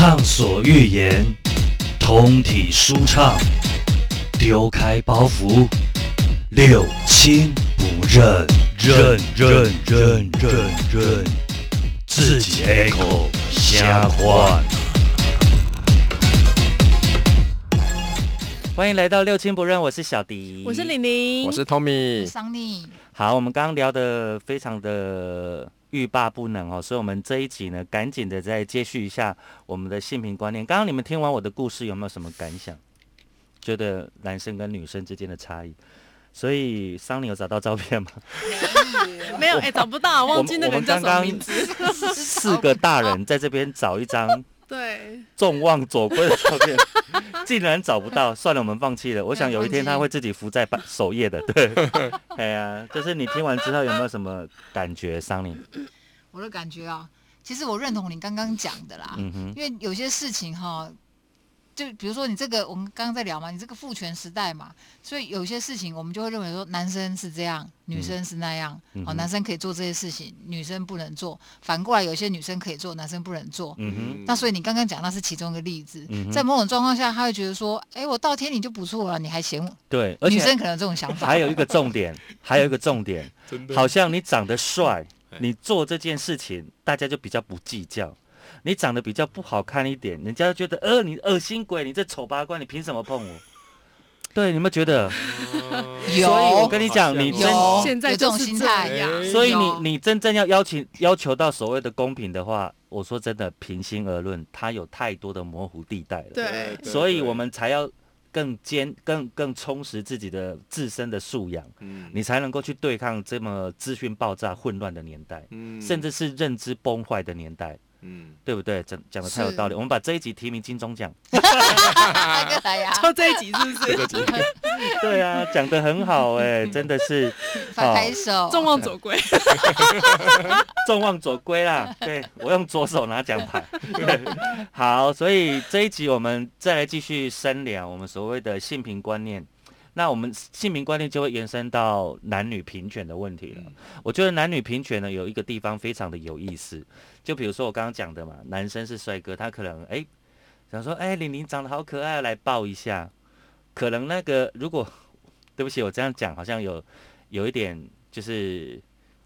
畅所欲言，通体舒畅，丢开包袱，六亲不认，认认认认认，自己开口瞎话。欢迎来到六亲不认，我是小迪，我是玲玲，我是 Tommy。桑尼，好，我们刚刚聊的非常的欲罢不能哦，所以我们这一集呢，赶紧的再接续一下我们的性平观念。刚刚你们听完我的故事，有没有什么感想？觉得男生跟女生之间的差异？所以桑尼有找到照片吗？没有，哎、找不到，忘记那我个人叫什么们刚刚名字。四个大人在这边找一张对，众望所归的照片，竟然找不到，算了，我们放弃了。我想有一天他会自己浮在版首页的，对，哎呀，就是你听完之后有没有什么感觉，桑尼？我的感觉啊，其实我认同你刚刚讲的啦，嗯，因为有些事情哈，就比如说你这个，我们刚刚在聊嘛，你这个父权时代嘛，所以有些事情我们就会认为说，男生是这样，女生是那样，哦，男生可以做这些事情，女生不能做，反过来有些女生可以做，男生不能做。嗯哼，那所以你刚刚讲那是其中一个例子，嗯在某种状况下，他会觉得说，哎，我倒贴你就不错了，你还嫌我？对，而且女生可能有这种想法。还有一个重点，还有一个重点，真的好像你长得帅，哎你做这件事情大家就比较不计较。你长得比较不好看一点，人家就觉得呃你恶心鬼，你这丑八怪，你凭什么碰我？对，你们觉得？有，所以我跟你讲，你真现在这种就是这心态样。哎所以你你真正要邀请要求到所谓的公平的话，我说真的，平心而论，它有太多的模糊地带了。对，所以我们才要更坚、更更充实自己的自身的素养，嗯。你才能够去对抗这么资讯爆炸、混乱的年代，嗯。甚至是认知崩坏的年代，嗯对不对？讲讲的太有道理。我们把这一集提名金钟奖，就这一集是不是？对啊，讲的很好哎、真的是拍拍手，众望所归。众望所归啦。对我用左手拿奖牌。好，所以这一集我们再来继续深聊我们所谓的性平观念。那我们姓名观念就会延伸到男女平权的问题了。我觉得男女平权呢，有一个地方非常的有意思，就比如说我刚刚讲的嘛，男生是帅哥，他可能哎想说，哎，玲玲长得好可爱，来抱一下。可能那个如果 对不起，我这样讲好像有有一点就是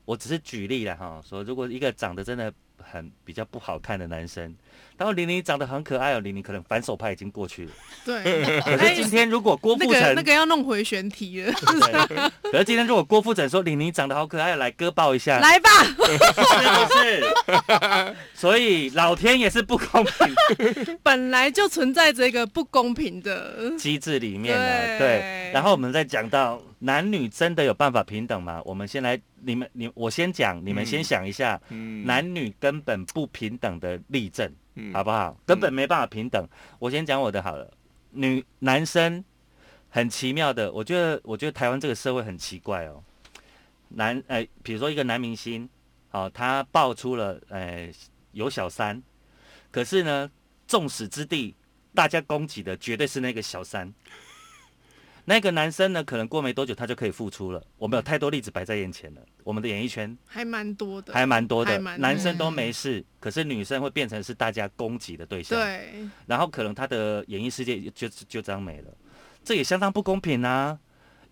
我只是举例了哈，说如果一个长得真的很比较不好看的男生，然后玲玲长得很可爱哦，玲玲可能反手拍已经过去了。对，可是今天如果郭富城，那个要弄回旋题了，对，可是今天如果郭富城说玲玲长得好可爱，来哥抱一下，来吧。是不是？所以老天也是不公平 本来就存在着一个不公平的，机制里面的，对对。然后我们再讲到男女真的有办法平等吗？我们先来，你们你我先讲，你们先想一下，嗯男女根本不平等的例证。嗯好不好？根本没办法平等。我先讲我的好了。女男生很奇妙的，我觉得，我觉得台湾这个社会很奇怪哦。男，呃，比如说一个男明星，好、他爆出了，呃，有小三，可是呢，众矢之的，大家攻击的绝对是那个小三。那个男生呢，可能过没多久他就可以复出了。我们有太多例子摆在眼前了，我们的演艺圈。还蛮多的，还蛮多的。男生都没事，可是女生会变成是大家攻击的对象。，对，然后可能他的演艺世界就就就这样没了，这也相当不公平啊！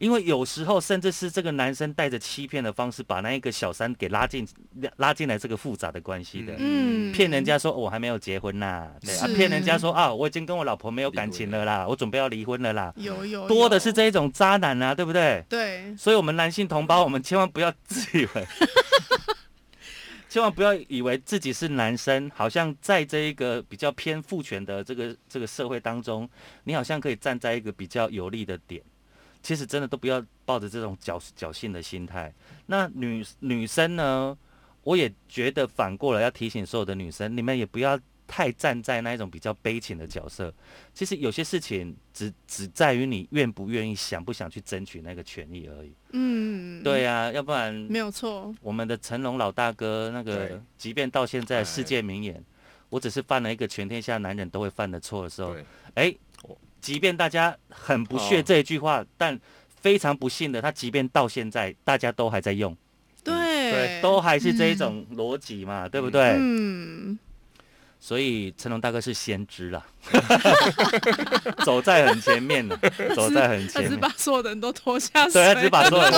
因为有时候甚至是这个男生带着欺骗的方式，把那一个小三给拉进拉拉进来这个复杂的关系的，嗯，骗人家说、哦我还没有结婚呐，对啊，是骗人家说啊我已经跟我老婆没有感情了啦，我准备要离婚了啦，有有多的是这一种渣男啊，对不对？对，所以，我们男性同胞，我们千万不要自以为，千万不要以为自己是男生，好像在这一个比较偏父权的这个这个社会当中，你好像可以站在一个比较有利的点。其实真的都不要抱着这种侥侥幸的心态。那女女生呢，我也觉得反过来要提醒所有的女生，你们也不要太站在那一种比较悲情的角色。其实有些事情只只在于你愿不愿意、想不想去争取那个权益而已。嗯，对呀、要不然没有错，我们的成龙老大哥那个，即便到现在哎世界名言，我只是犯了一个全天下男人都会犯的错的时候，对，哎，即便大家很不屑哦。这一句话，但非常不幸的，他即便到现在大家都还在用，对，都还是这一种逻辑嘛，对不对？嗯，所以成龙大哥是先知了，走在很前面的，走在很前面。他只把。所有的人都拖下水，对，他只把所有人，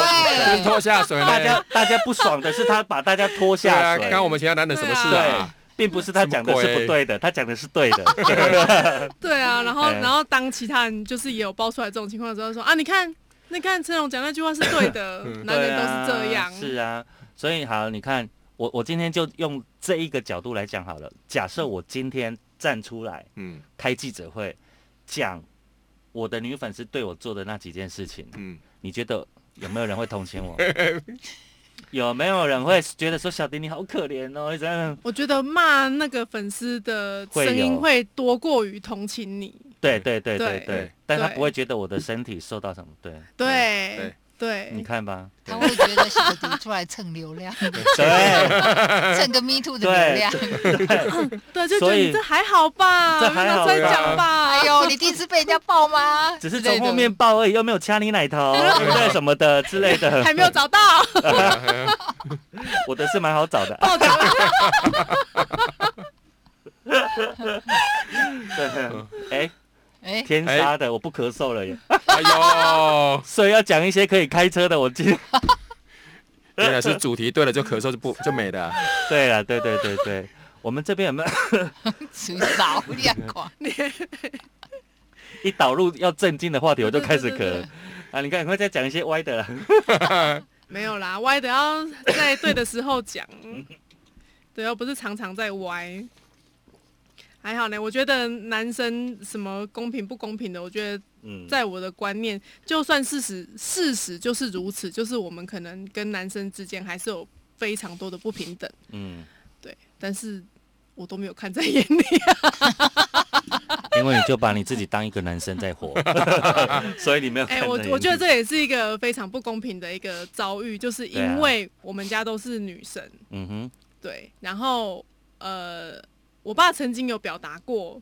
都拖下水。大家。大家不爽的是他把大家拖下水，刚刚我们其他男人什么事啊？，并不是他讲的是不对的，他讲的是对的。对啊，然后哎然后当其他人就是也有爆出来这种情况的时候，说啊，你看，你看陈龙讲那句话是对的，男人都是这样，啊是啊，所以好，你看我我今天就用这一个角度来讲好了。假设我今天站出来嗯开记者会，讲我的女粉丝对我做的那几件事情，嗯，你觉得有没有人会同情我？有没有人会觉得说小迪你好可怜哦？你这样我觉得骂那个粉丝的声音会多过于同情你，对对对对对对，但他不会觉得我的身体受到什么。对，对对你，看吧，他会觉得小迪出来蹭流量，对蹭个 Me Too 的流量。对，就觉所以得你这还好吧，这还好拿出来啊讲吧，哎呦，你第一次被人家爆吗？只是从后面抱而已，又没有掐你奶头，对不对？什么的之类的。还没有找到，我的是蛮好找的。报警了，对，哎，哎，天杀的，我不咳嗽了耶。哎呦，所以要讲一些可以开车的，我今 原来是主题对了，就咳嗽就不就没了。对了，对对对对，我们这边有没有少量狂。一导入要正经的话题，我就开始咳啊？你看，赶快再讲一些歪的啦。没有啦，歪的要在对的时候讲，对，又不是常常在歪。还好呢，我觉得男生什么公平不公平的，我觉得嗯，在我的观念，就算事实事实就是如此，就是我们可能跟男生之间还是有非常多的不平等，嗯，对，但是我都没有看在眼里。啊因为你就把你自己当一个男生在活，所以你没有看哎。我我觉得这也是一个非常不公平的一个遭遇，就是因为我们家都是女生，嗯哼，对，然后呃，我爸曾经有表达过，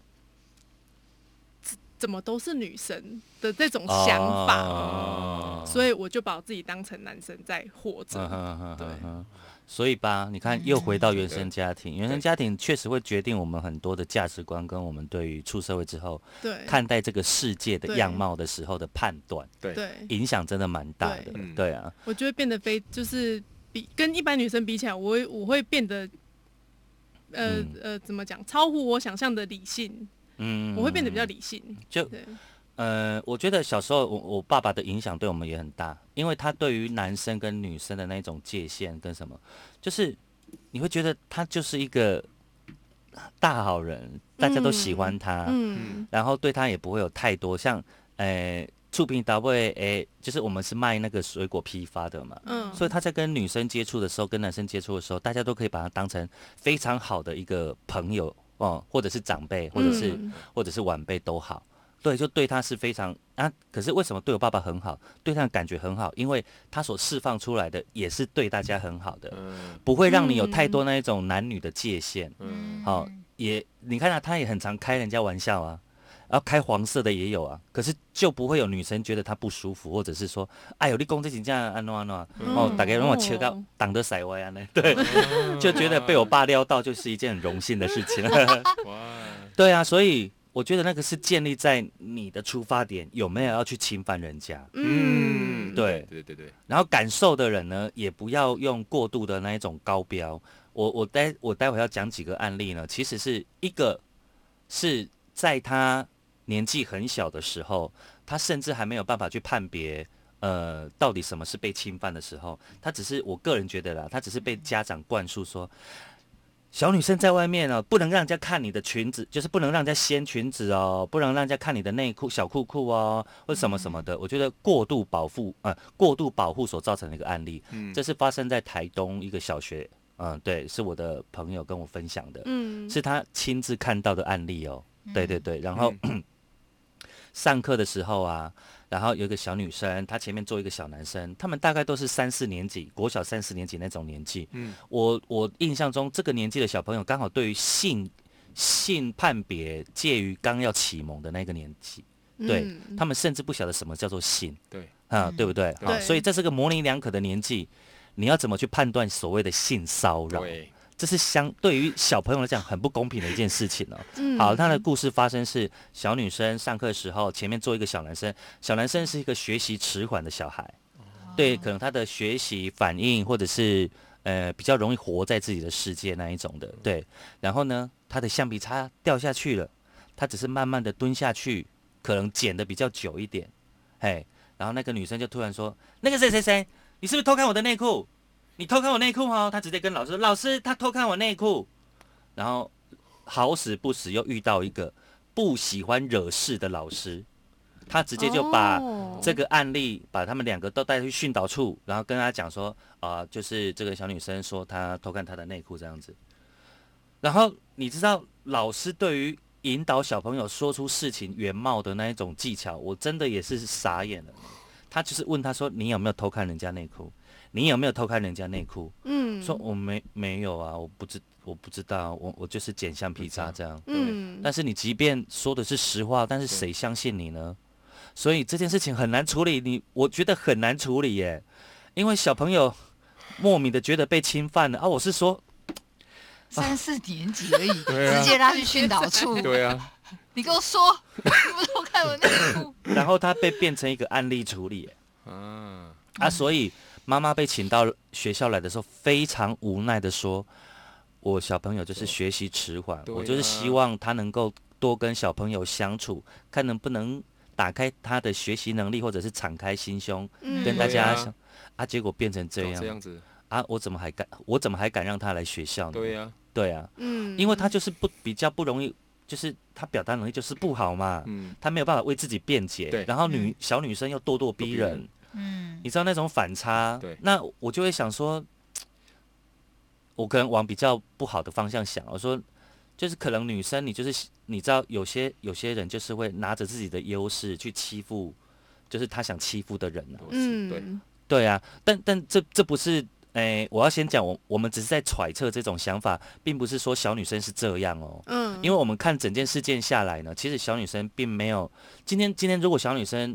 怎怎么都是女生的这种想法，哦。所以我就把我自己当成男生在活着。对。所以吧，你看又回到原生家庭，原生家庭确实会决定我们很多的价值观，跟我们对于出社会之后对，看待这个世界的样貌的时候的判断，对，影响真的蛮大的对。啊，我就会变得非就是比跟一般女生比起来，我会我会变得。呃、嗯。呃，怎么讲？超乎我想象的理性，嗯，我会变得比较理性。就，呃，我觉得小时候我我爸爸的影响对我们也很大，因为他对于男生跟女生的那种界限跟什么，就是你会觉得他就是一个大好人，大家都喜欢他，嗯。然后对他也不会有太多像，呃，触屏达位，诶，就是我们是卖那个水果批发的嘛，嗯，所以他在跟女生接触的时候，跟男生接触的时候，大家都可以把他当成非常好的一个朋友哦，或者是长辈，或者是、嗯或者是晚辈都好。对，就对他是非常啊。可是为什么对我爸爸很好，对他的感觉很好？因为他所释放出来的也是对大家很好的，嗯不会让你有太多那一种男女的界限。嗯好、也你看啊，他也很常开人家玩笑啊，然后开黄色的也有啊，可是就不会有女生觉得他不舒服，或者是说，哎呦，你公这几这样安诺安诺，哦，大概让我切到哦。挡得塞歪啊呢，对，就觉得被我爸撩到就是一件很荣幸的事情。哇，对啊，所以我觉得那个是建立在你的出发点有没有要去侵犯人家，嗯，对。对对对，然后感受的人呢，也不要用过度的那一种高标。我我待我待会要讲几个案例呢，其实是一个是在他年纪很小的时候，他甚至还没有办法去判别。呃，到底什么是被侵犯的时候？他只是我个人觉得啦，他只是被家长灌输说，小女生在外面哦，不能让人家看你的裙子，就是不能让人家掀裙子哦，不能让人家看你的内裤、小裤裤哦，或什么什么的。我觉得过度保护，呃，过度保护所造成的一个案例，嗯这是发生在台东一个小学，嗯、对，是我的朋友跟我分享的，嗯，是他亲自看到的案例哦。对对对，然后、上课的时候啊，然后有一个小女生，她前面坐一个小男生，他们大概都是三四年级，国小三四年级那种年纪。嗯。我我印象中这个年纪的小朋友刚好对于性性判别介于刚要启蒙的那个年纪，对、嗯他们甚至不晓得什么叫做性。对，啊，嗯。对不对？好，所以在这个模棱两可的年纪，你要怎么去判断所谓的性骚扰？对，这是相对于小朋友来讲很不公平的一件事情哦。嗯好，他的故事发生是小女生上课的时候，前面坐一个小男生，小男生是一个学习迟缓的小孩，对，可能他的学习反应或者是呃比较容易活在自己的世界那一种的，对。然后呢，他的橡皮擦掉下去了，他只是慢慢的蹲下去，可能捡的比较久一点，嘿。然后那个女生就突然说：“那个谁谁谁，你是不是偷看我的内裤？你偷看我内裤哦！”他直接跟老师说：“老师，他偷看我内裤。”然后好死不死又遇到一个不喜欢惹事的老师，他直接就把哦这个案例把他们两个都带去训导处，然后跟他讲说啊、就是这个小女生说她偷看她的内裤这样子。然后你知道老师对于引导小朋友说出事情原貌的那一种技巧，我真的也是傻眼了。他就是问他说：“你有没有偷看人家内裤？你有没有偷看人家内裤？”嗯说我没没有啊，我不知我不知道，我我就是捡橡皮擦这样。嗯但是你即便说的是实话，但是谁相信你呢？所以这件事情很难处理，你我觉得很难处理耶，因为小朋友莫名的觉得被侵犯了啊。我是说，三四年级而已，啊直接拉去训导处。对啊，你跟我说，你不偷看我内裤？然后他被变成一个案例处理耶啊，啊，所以妈妈被请到学校来的时候，非常无奈的说：“我小朋友就是学习迟缓，对我就是啊希望他能够多跟小朋友相处，看能不能打开他的学习能力，或者是敞开心胸，嗯。跟大家啊。啊，结果变成这这样这样子，啊，我怎么还敢？我怎么还敢让他来学校呢？对呀，对啊，嗯。因为他就是不比较不容易，就是他表达能力就是不好嘛，嗯，他没有办法为自己辩解对，然后女嗯。小女生又咄咄逼人咄逼人，嗯，你知道那种反差，对。那我就会想说，我可能往比较不好的方向想，我说就是可能女生你就是你知道有些有些人就是会拿着自己的优势去欺负，就是他想欺负的人啊，嗯，对，嗯对啊，但但这这不是。诶，我要先讲，我我们只是在揣测这种想法，并不是说小女生是这样哦。嗯，因为我们看整件事件下来呢，其实小女生并没有今天今天如果小女生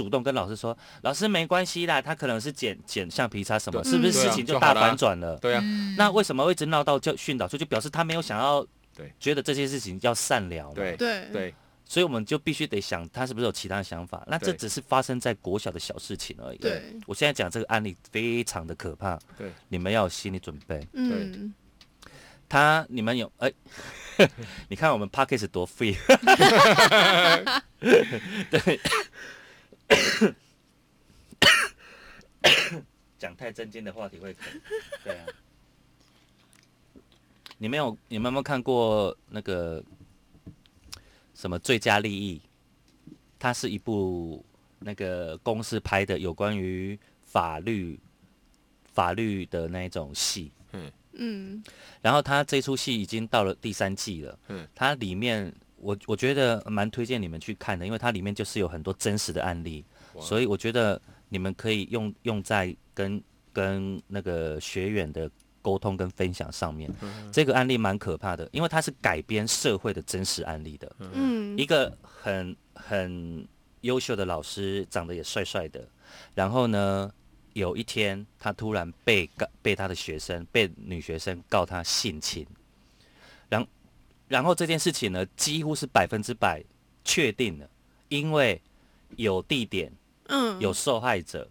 主动跟老师说，老师没关系啦，他可能是捡捡橡皮擦什么，是不是事情就大反转了？对啊，嗯。那为什么会一直闹到教训导处，就表示他没有想要对。觉得这些事情要善了嘛？对对。对，所以我们就必须得想他是不是有其他的想法。那这只是发生在国小的小事情而已。对，我现在讲这个案例非常的可怕，对，你们要有心理准备。嗯。他你们有哎、你看我们 p a c k a g e 多 free，对，讲太正经的话题会咳，对啊。你没有你们有没有看过那个什么最佳利益？它是一部那个公司拍的有关于法律法律的那一种戏。嗯然后他这出戏已经到了第三季了，嗯它里面我我觉得蛮推荐你们去看的，因为它里面就是有很多真实的案例，所以我觉得你们可以用用在跟跟那个学员的沟通跟分享上面。这个案例蛮可怕的，因为它是改编社会的真实案例的。嗯一个很很优秀的老师，长得也帅帅的，然后呢，有一天他突然被告被他的学生被女学生告他性侵，然然后这件事情呢，几乎是百分之百确定的，因为有地点，嗯。有受害者，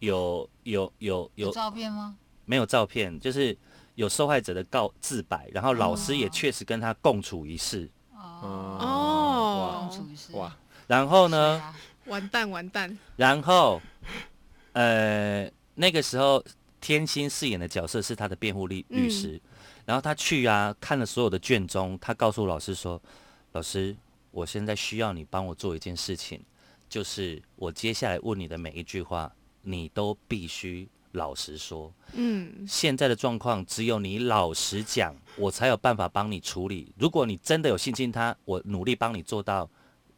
有有有有有照片吗？没有照片，就是有受害者的告自白，然后老师也哦确实跟他共处一室，哦，哦。共处一室。哇，然后呢？啊。完蛋完蛋，然后，呃，那个时候天心饰演的角色是他的辩护律律师，然后他去啊看了所有的卷宗，他告诉老师说：“老师，我现在需要你帮我做一件事情，就是我接下来问你的每一句话，你都必须老实说。嗯现在的状况只有你老实讲，我才有办法帮你处理。如果你真的有信心他，我努力帮你做到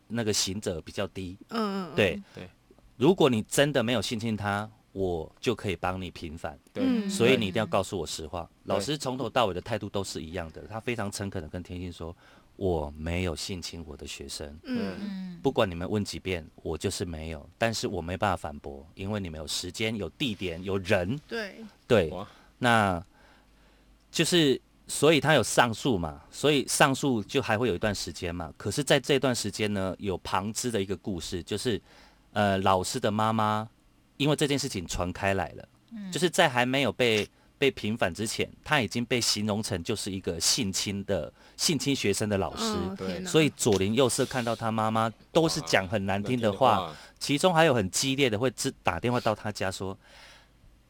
那个行者比较低。”嗯嗯对对，如果你真的没有信心他，我就可以帮你平反。对，嗯所以你一定要告诉我实话。老师从头到尾的态度都是一样的，他非常诚恳的跟天心说：“我没有性侵我的学生，嗯嗯，不管你们问几遍，我就是没有。但是我没办法反驳，因为你们有时间、有地点、有人。对，对，那就是所以他有上诉嘛，所以上诉就还会有一段时间嘛。可是，在这段时间呢，有旁支的一个故事，就是呃，老师的妈妈因为这件事情传开来了，就是在还没有被被平反之前，他已经被形容成就是一个性侵的性侵学生的老师。所以左邻右舍看到他妈妈都是讲很难听的话，，其中还有很激烈的，会直打电话到他家说：“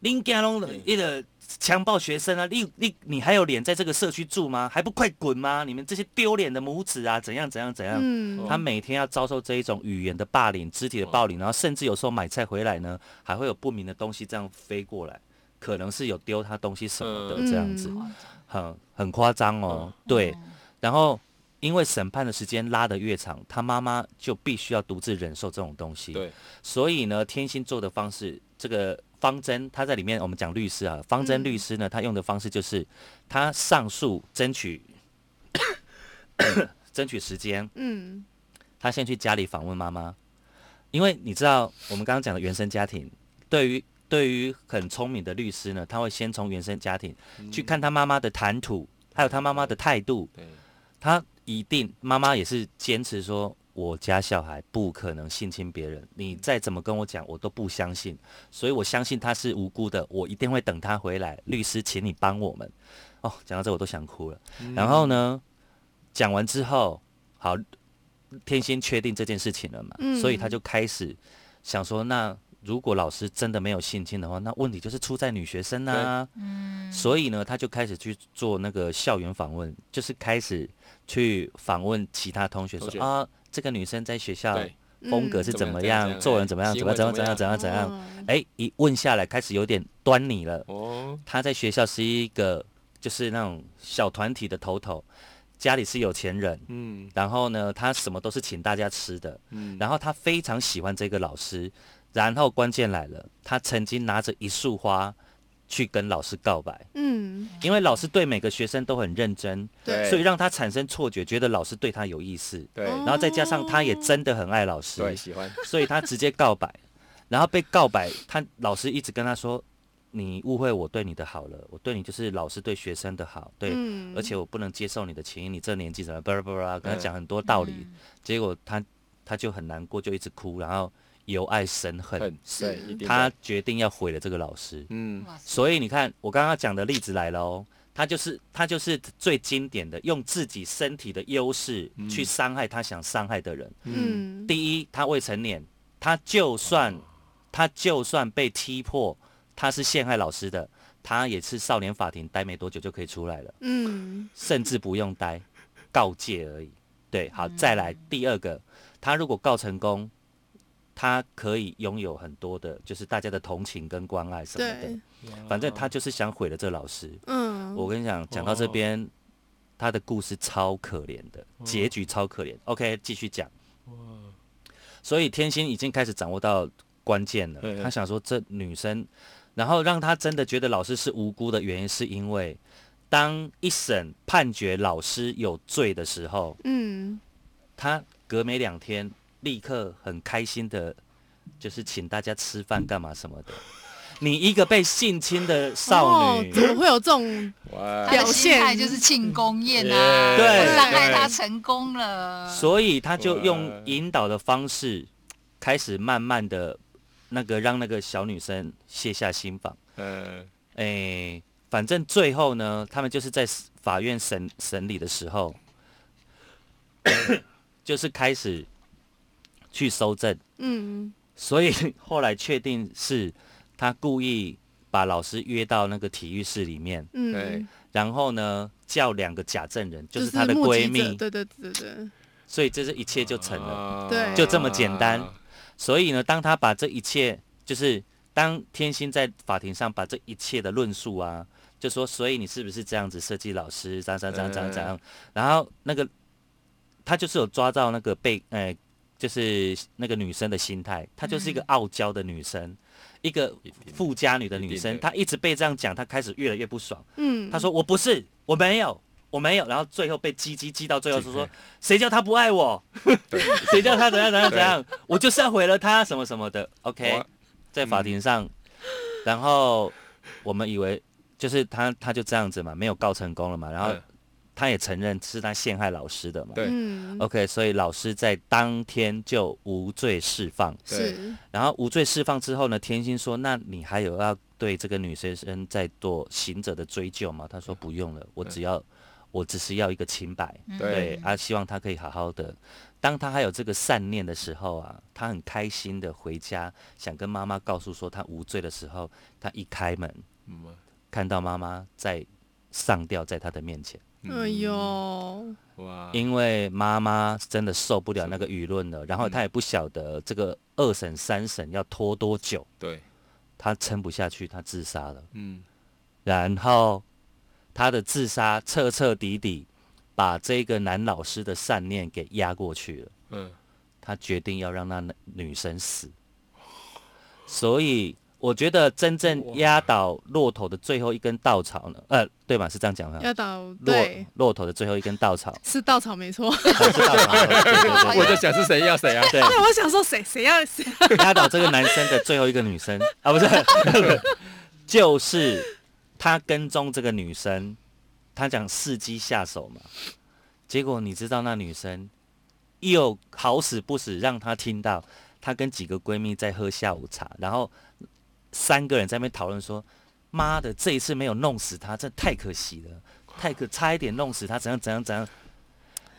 林家龙一个强暴学生啊，你你你还有脸在这个社区住吗？还不快滚吗？你们这些丢脸的母子啊，怎样怎样怎样？”嗯，他每天要遭受这一种语言的霸凌、肢体的暴力，然后甚至有时候买菜回来呢，还会有不明的东西这样飞过来，可能是有丢他东西什么的嗯这样子，嗯很很夸张哦。对，然后因为审判的时间拉得越长，他妈妈就必须要独自忍受这种东西。对，所以呢，天心做的方式，这个方针，他在里面我们讲律师啊，方针嗯律师呢，他用的方式就是他上诉争取 争取时间，嗯。他先去家里访问妈妈，因为你知道我们刚刚讲的原生家庭，对于对于很聪明的律师呢，他会先从原生家庭去看他妈妈的谈吐，还有他妈妈的态度，对，他一定妈妈也是坚持说，我家小孩不可能性侵别人，你再怎么跟我讲，我都不相信，所以我相信他是无辜的，我一定会等他回来。律师，请你帮我们。哦，讲到这我都想哭了。然后呢，讲完之后，好，天心确定这件事情了嘛，嗯所以他就开始想说，那如果老师真的没有性侵的话，那问题就是出在女学生啊。嗯，所以呢，他就开始去做那个校园访问，就是开始去访问其他同学说啊，这个女生在学校，风格是嗯。怎么样样，做人怎么样，怎么怎么怎样怎样怎样。哦。哎，一问下来，开始有点端倪了。哦，她在学校是一个就是那种小团体的头头，家里是有钱人，嗯。然后呢，她什么都是请大家吃的，嗯，然后她非常喜欢这个老师，然后关键来了，她曾经拿着一束花去跟老师告白。嗯，因为老师对每个学生都很认真，对所以让他产生错觉，觉得老师对他有意思。对哦然后再加上他也真的很爱老师，对喜欢，所以他直接告白。然后被告白，他老师一直跟他说：“你误会我对你的好了，我对你就是老师对学生的好，对，嗯而且我不能接受你的情谊，你这年纪怎么巴拉巴拉，跟他嗯讲很多道理。嗯结果他他就很难过，就一直哭，然后由爱生恨，很对，一定他决定要毁了这个老师。嗯所以你看，我刚刚讲的例子来了哦，他就是他就是最经典的，用自己身体的优势去伤害他想伤害的人。嗯，第一，他未成年，他就算他就算被踢破他是陷害老师的，他也是少年法庭待没多久就可以出来了，嗯甚至不用待，告诫而已。对，好，再来第二个，他如果告成功。他可以拥有很多的，就是大家的同情跟关爱什么的。对，反正他就是想毁了这老师。嗯，我跟你讲，讲到这边，他的故事超可怜的，结局超可怜。OK，继续讲。所以天心已经开始掌握到关键了，嗯他想说这女生，然后让他真的觉得老师是无辜的原因，是因为当一审判决老师有罪的时候，嗯他隔没两天立刻很开心的，就是请大家吃饭干嘛什么的。你一个被性侵的少女，哦怎么会有这种？表现态就是庆功宴啊，对我伤害他成功了，所以他就用引导的方式，开始慢慢的，那个让那个小女生卸下心防。嗯哎，反正最后呢，他们就是在法院审审理的时候，就是开始去搜证，嗯。所以后来确定是他故意把老师约到那个体育室里面，嗯。对，然后呢叫两个假证人，就就是她的闺蜜，对对对对，所以这是一切就成了。了对。就这么简单。所以呢，当他把这一切，就是当天心在法庭上把这一切的论述啊，就说，所以你是不是这样子设计老师，怎样怎样怎样怎样怎样，然后那个他就是有抓到那个被，呃，就是那个女生的心态，她就是一个傲娇的女生，一个富家女的女生，一她一直被这样讲，她开始越来越不爽。嗯，她说我不是，我没有。我没有，然后最后被激激激到最后，是说谁叫他不爱我，对，谁叫他怎样怎样怎样，我就是要毁了他什么什么的。OK，在法庭上，然后我们以为就是他他就这样子嘛，没有告成功了嘛，然后嗯他也承认是他陷害老师的嘛。对嗯，OK，所以老师在当天就无罪释放。是，然后无罪释放之后呢，天心说：“那你还有要对这个女学生再做行者的追究吗？”他说：“不用了，我只要，我只是要一个清白。对对，啊，希望他可以好好的。当他还有这个善念的时候啊，他很开心的回家，想跟妈妈告诉说他无罪的时候，他一开门嗯看到妈妈在上吊在他的面前，哎呦，哇，因为妈妈真的受不了那个舆论了，然后她也不晓得这个二审三审要拖多久，对，她撑不下去，她自杀了。嗯，然后她的自杀彻彻底底把这个男老师的善念给压过去了。嗯，他决定要让那女生死，所以我觉得真正压倒骆驼的最后一根稻草呢，呃，对吧？是这样讲吗？压倒骆对，骆驼的最后一根稻草，是稻草没错。我是稻草，对对对我在想是谁要谁啊？对，对，我 想说谁谁要谁，压倒这个男生的最后一个女生 啊，不是，就是他跟踪这个女生，他讲伺机下手嘛。结果你知道那女生又好死不死让他听到，她跟几个闺蜜在喝下午茶，然后三个人在那边讨论说：“妈的，这一次没有弄死他，真的太可惜了，太可差一点弄死他，怎样怎样怎样。”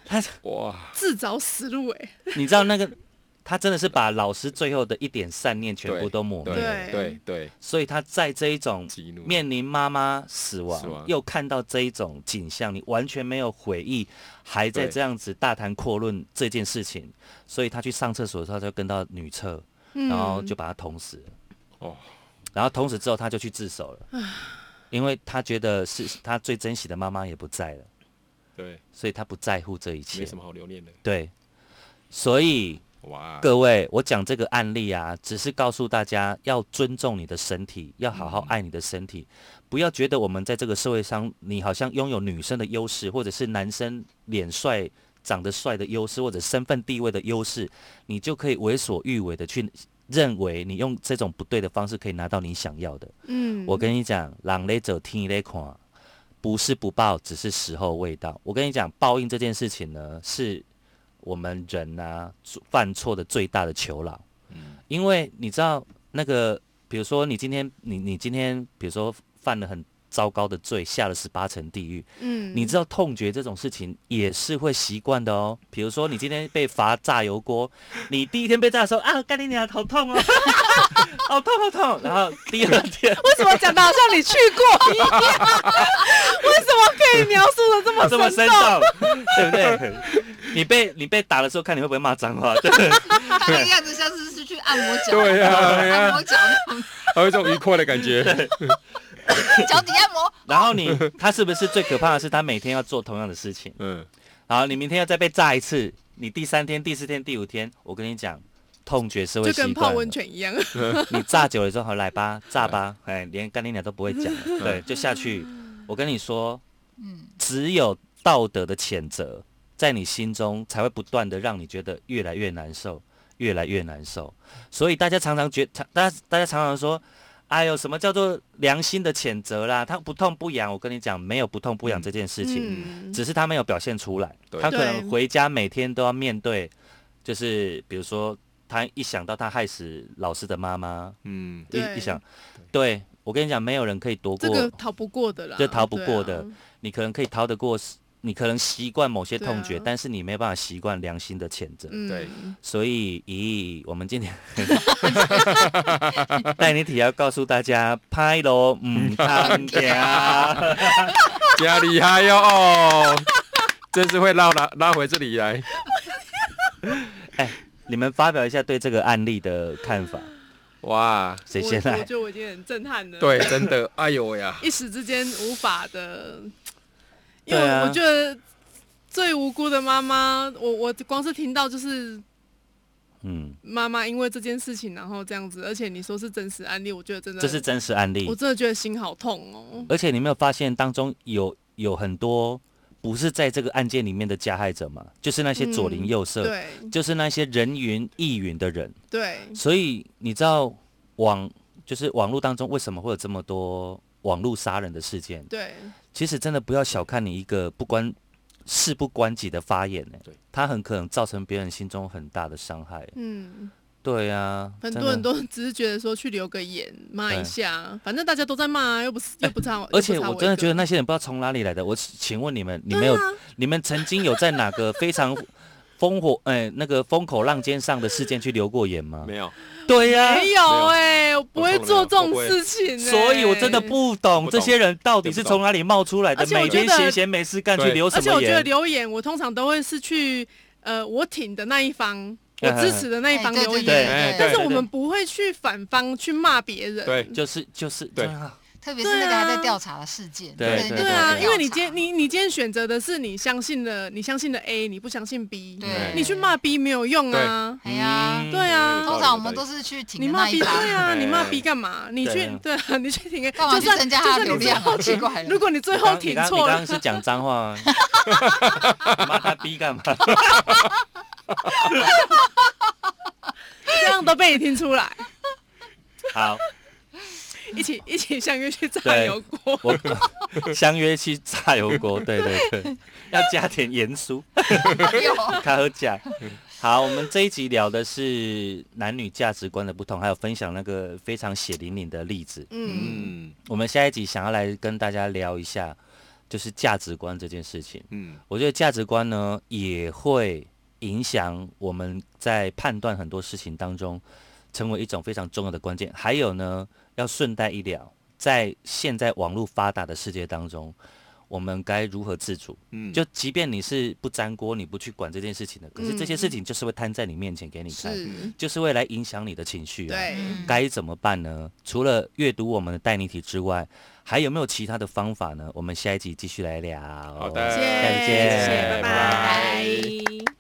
他哇，自找死路哎、你知道那个，他真的是把老师最后的一点善念全部都抹灭。对了。对。所以他在这一种，面临妈妈死亡，又看到这一种景象，你完全没有悔意，还在这样子大谈阔论这件事情，所以他去上厕所的时候，他就跟到女厕，嗯。然后就把他捅死了。哦，然后从此之后，他就去自首了，因为他觉得是他最珍惜的妈妈也不在了，对，所以他不在乎这一切。没。什么好留恋的，对，所以哇，各位，我讲这个案例啊，只是告诉大家要尊重你的身体，要好好爱你的身体，不要觉得我们在这个社会上，你好像拥有女生的优势，或者是男生脸帅、长得帅的优势，或者身份地位的优势，你就可以为所欲为的去认为你用这种不对的方式可以拿到你想要的。嗯，我跟你讲，狼雷走听雷看，不是不报，只是时候未到。我跟你讲，报应这件事情呢，是我们人啊犯错的最大的囚牢。嗯因为你知道那个，比如说你今天你你今天比如说犯了很糟糕的罪，下了十八层地狱，嗯，你知道痛觉这种事情也是会习惯的哦。比如说你今天被罚炸油锅，你第一天被炸的时候啊，干你娘，好痛哦，好 痛好痛。然后第二天 为什么讲的好像你去过一样？为什么可以描述的这么这么生动？对不对？你被你被打的时候，看你会不会骂脏话？对他那个样子像是是去按摩脚，对呀对按摩脚那种还有一种愉快的感觉，脚底按摩，然后你他是不是最可怕的是，他每天要做同样的事情？嗯，然后你明天要再被炸一次，你第三天、第四天、第五天，我跟你讲，痛觉是会就习惯的跟泡温。泉一样。你炸久了之后，好来吧，炸吧，哎，连干你俩都不会讲了，对，就下去。我跟你说，嗯，只有道德的谴责，在你心中才会不断的让你觉得越来越难受，越来越难受。所以大家常常觉，常大家大家常常说，哎呦，什么叫做良心的谴责啦？他不痛不痒，我跟你讲，没有不痛不痒嗯。这件事情，嗯，只是他没有表现出来。他可能回家每天都要面对，就是比如说他一想到他害死老师的妈妈，嗯，一一想，对我跟你讲，没有人可以躲过。这个逃不过的啦，这逃不过的。啊你可能可以逃得过，你可能习惯某些痛觉，啊。但是你没办法习惯良心的谴责。嗯，对。所以，咦，我们今天 带你体要告诉大家，拍咯，嗯，当家，加厉害哟哦，真是会拉拉拉回这里来，你们发表一下对这个案例的看法，哇，谁先来？就我？觉得我已经很震撼了。对，真的，哎呦呀，一时之间无法的，因为我觉得最无辜的妈妈，我我光是听到就是嗯，妈妈因为这件事情，然后这样子，而且你说是真实案例，我觉得真的，这是真实案例。我，真的觉得心好痛哦。而且你没有发现当中有有很多不是在这个案件里面的加害者嘛，就是那些左邻右舍，对。就是那些人云亦云的人。对，所以你知道网就是网络当中为什么会有这么多网络杀人的事件，对，其实真的不要小看你一个不关事不关己的发言呢、对。他很可能造成别人心中很大的伤害。嗯，对啊，很多人都只是觉得说去留个言骂一下，反正大家都在骂啊，又不是又不差我，而且我真的觉得那些人不知道从哪里来的。我请问你们，你们有、啊。你们曾经有在哪个非常烽火哎、那个风口浪尖上的事件去留过言吗？没有，对呀、没有哎、我不会做这种事情、欸，所以我真的不懂不懂。这些人到底是从哪里冒出来的，而且我每天觉得闲闲没事干去留什么而且我觉得？留言，我通常都会是去呃我挺的那一方，我嗯支持的那一方留言，但是我们不会去反方去骂别人。对。就是就是对。啊特别是那个还在调查的事件，对那个对对啊，因为你今天你你今天选择的是你相信的，你相信的 A，你不相信 B，对你去骂 B 没有用啊。哎呀，嗯对啊通常我们都是去挺你骂 B 对啊，哎你骂 B 干嘛？你去对。啊，你去挺，干嘛就算去增加他的就算你流量啊最后挺 奇怪如果你最你后挺刚你刚错了你刚刚，是讲脏话啊，骂他 B 干嘛？这样都被你听出来，好，一起 一起相约去炸油锅。我 相约去炸油锅，对对对，要加点盐酥，哎呦开喝酱。好，我们这一集聊的是男女价值观的不同，还有分享那个非常血淋淋的例子。嗯，嗯我们下一集想要来跟大家聊一下，就是价值观这件事情。嗯我觉得价值观呢，也会影响我们在判断很多事情当中，成为一种非常重要的关键。还有呢，要顺带一聊，在现在网络发达的世界当中，我们该如何自主？嗯，就即便你是不沾锅，你不去管这件事情的，可是这些嗯事情就是会摊在你面前给你看，嗯，就是会来影响你的情绪啊。对，嗯该怎么办呢？除了阅读我们的代理体之外，还有没有其他的方法呢？我们下一集继续来聊。好的谢再见谢谢，拜拜拜。